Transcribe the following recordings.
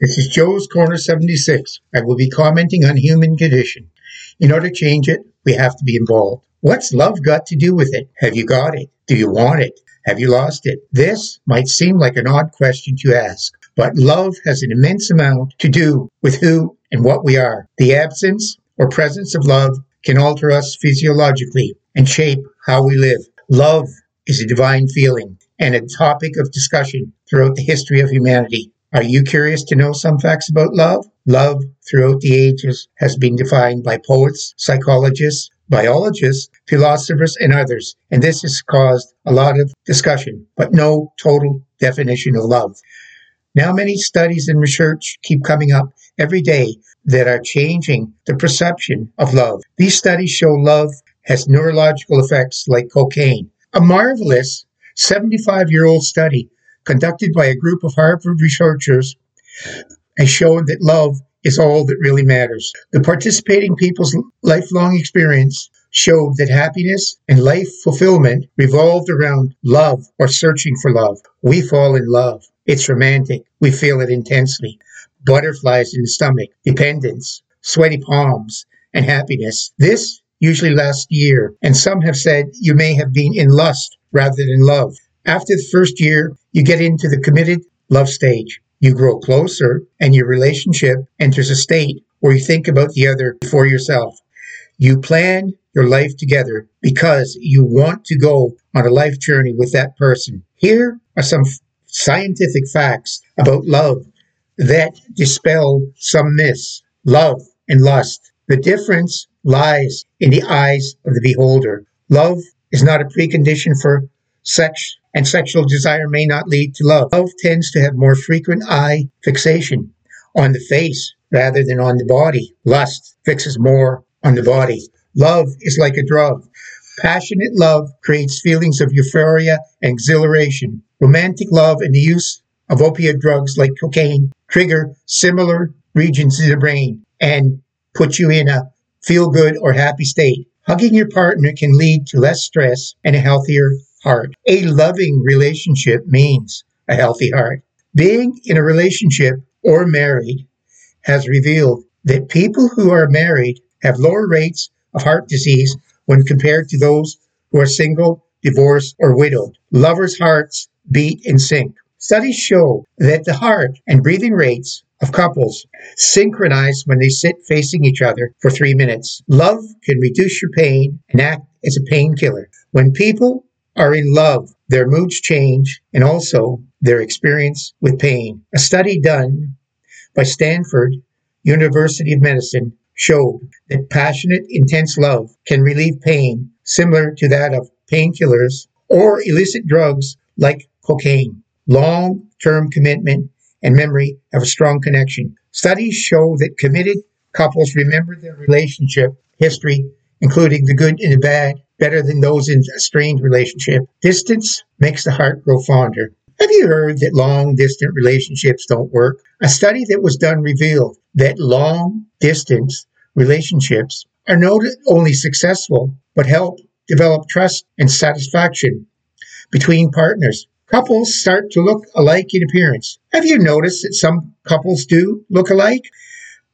This is Joe's Corner 76. I will be commenting on human condition. In order to change it, we have to be involved. What's love got to do with it? Have you got it? Do you want it? Have you lost it? This might seem like an odd question to ask, but love has an immense amount to do with who and what we are. The absence or presence of love can alter us physiologically and shape how we live. Love is a divine feeling and a topic of discussion throughout the history of humanity. Are you curious to know some facts about love? Love throughout the ages has been defined by poets, psychologists, biologists, philosophers, and others, and this has caused a lot of discussion, but no total definition of love. Now, many studies and research keep coming up every day that are changing the perception of love. These studies show love has neurological effects like cocaine. A marvelous 75 year old study conducted by a group of Harvard researchers has shown that love is all that really matters. The participating people's lifelong experience showed that happiness and life fulfillment revolved around love or searching for love. We fall in love. It's romantic. We feel it intensely. Butterflies in the stomach, dependence, sweaty palms, and happiness. This usually lasts a year, and some have said you may have been in lust rather than love. After the first year, you get into the committed love stage. You grow closer, and your relationship enters a state where you think about the other before yourself. You plan your life together because you want to go on a life journey with that person. Here are some scientific facts about love that dispel some myths. Love and lust. The difference lies in the eyes of the beholder. Love is not a precondition for sex and sexual desire may not lead to love. Love tends to have more frequent eye fixation on the face rather than on the body. Lust fixes more on the body. Love is like a drug. Passionate love creates feelings of euphoria and exhilaration. Romantic love and the use of opiate drugs like cocaine trigger similar regions in the brain and put you in a feel good or happy state. Hugging your partner can lead to less stress and a healthier heart. A loving relationship means a healthy heart. Being in a relationship or married has revealed that people who are married have lower rates of heart disease when compared to those who are single, divorced, or widowed. Lovers' hearts beat in sync. Studies show that the heart and breathing rates of couples synchronize when they sit facing each other for three minutes. Love can reduce your pain and act as a painkiller. When people are in love, their moods change and also their experience with pain. A study done by Stanford University of Medicine showed that passionate, intense love can relieve pain similar to that of painkillers or illicit drugs like cocaine. Long term commitment and memory have a strong connection. Studies show that committed couples remember their relationship history, including the good and the bad, better than those in a strained relationship. Distance makes the heart grow fonder. Have you heard that long distance relationships don't work? A study that was done revealed that long distance relationships are not only successful, but help develop trust and satisfaction between partners. Couples start to look alike in appearance. Have you noticed that some couples do look alike?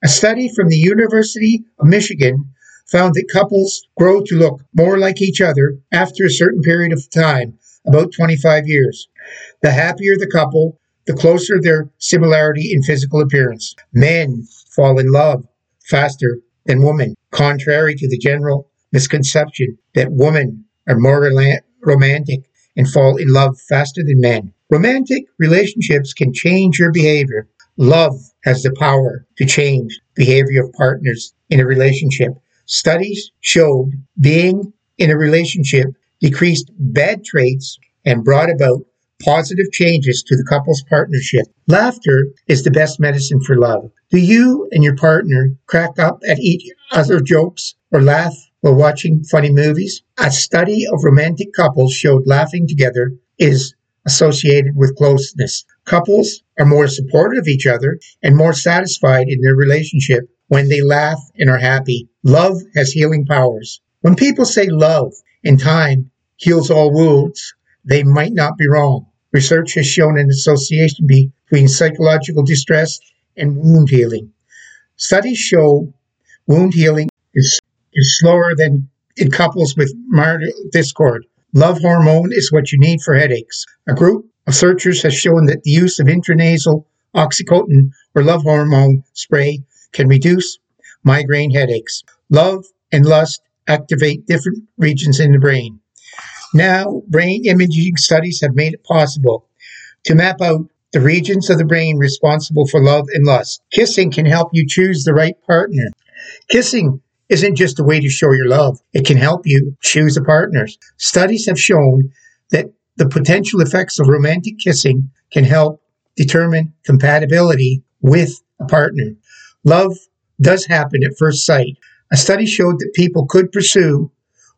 A study from the University of Michigan found that couples grow to look more like each other after a certain period of time, about 25 years. The happier the couple, the closer their similarity in physical appearance. Men fall in love faster than women, contrary to the general misconception that women are more romantic and fall in love faster than men. Romantic relationships can change your behavior. Love has the power to change behavior of partners in a relationship. Studies showed being in a relationship decreased bad traits and brought about positive changes to the couple's partnership. Laughter is the best medicine for love. Do you and your partner crack up at each other jokes or laugh while watching funny movies? A study of romantic couples showed laughing together is associated with closeness. Couples are more supportive of each other and more satisfied in their relationship when they laugh and are happy. Love has healing powers. When people say love in time heals all wounds, they might not be wrong. Research has shown an association between psychological distress and wound healing. Studies show wound healing is, is slower than in couples with marital discord. Love hormone is what you need for headaches. A group of searchers has shown that the use of intranasal oxytocin or love hormone spray can reduce migraine headaches. Love and lust activate different regions in the brain. Now, brain imaging studies have made it possible to map out the regions of the brain responsible for love and lust. Kissing can help you choose the right partner. Kissing isn't just a way to show your love, it can help you choose a partner. Studies have shown that the potential effects of romantic kissing can help determine compatibility with a partner. Love does happen at first sight. A study showed that people could pursue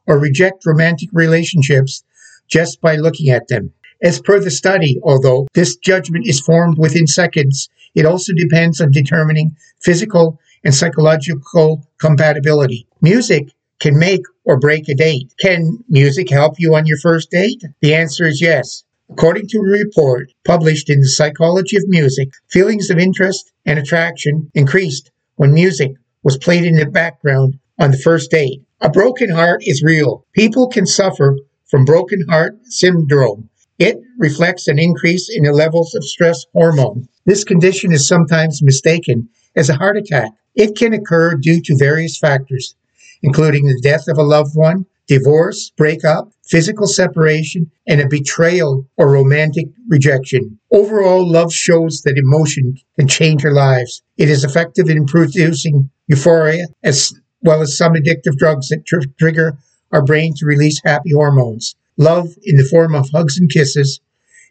or reject romantic relationships just by looking at them. As per the study, although this judgment is formed within seconds, it also depends on determining physical and psychological compatibility. Music can make or break a date. Can music help you on your first date? The answer is yes. According to a report published in the Psychology of Music, feelings of interest and attraction increased when music was played in the background on the first date. A broken heart is real. People can suffer from broken heart syndrome. It reflects an increase in the levels of stress hormone. This condition is sometimes mistaken as a heart attack. It can occur due to various factors, including the death of a loved one, divorce, breakup, physical separation, and a betrayal or romantic rejection. Overall, love shows that emotion can change our lives. It is effective in producing euphoria as well as some addictive drugs that tr- trigger our brain to release happy hormones. Love in the form of hugs and kisses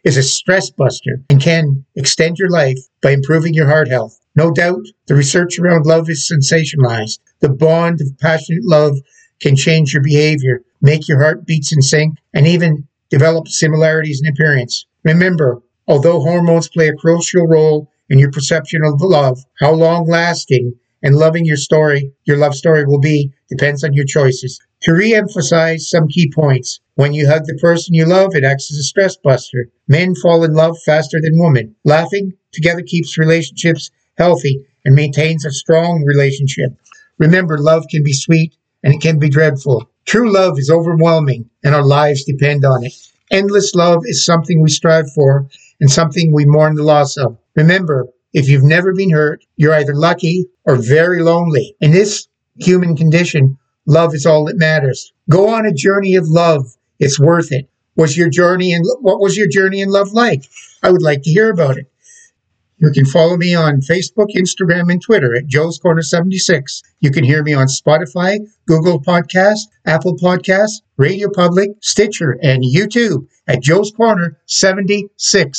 is a stress buster and can extend your life by improving your heart health. No doubt, the research around love is sensationalized. The bond of passionate love can change your behavior, make your heart beats in sync, and even develop similarities in appearance. Remember, although hormones play a crucial role in your perception of love, how long lasting and loving your story, your love story will be, depends on your choices. To re-emphasize some key points, when you hug the person you love, it acts as a stress buster. Men fall in love faster than women. Laughing together keeps relationships healthy, and maintains a strong relationship. Remember, love can be sweet and it can be dreadful. True love is overwhelming, and our lives depend on it. Endless love is something we strive for and something we mourn the loss of. Remember, if you've never been hurt, you're either lucky or very lonely. In this human condition, love is all that matters. Go on a journey of love. It's worth it. Was your journey in what was your journey in love like? I would like to hear about it. You can follow me on Facebook, Instagram, and Twitter at Joe's Corner 76. You can hear me on Spotify, Google Podcast, Apple Podcasts, Radio Public, Stitcher, and YouTube at Joe's Corner 76.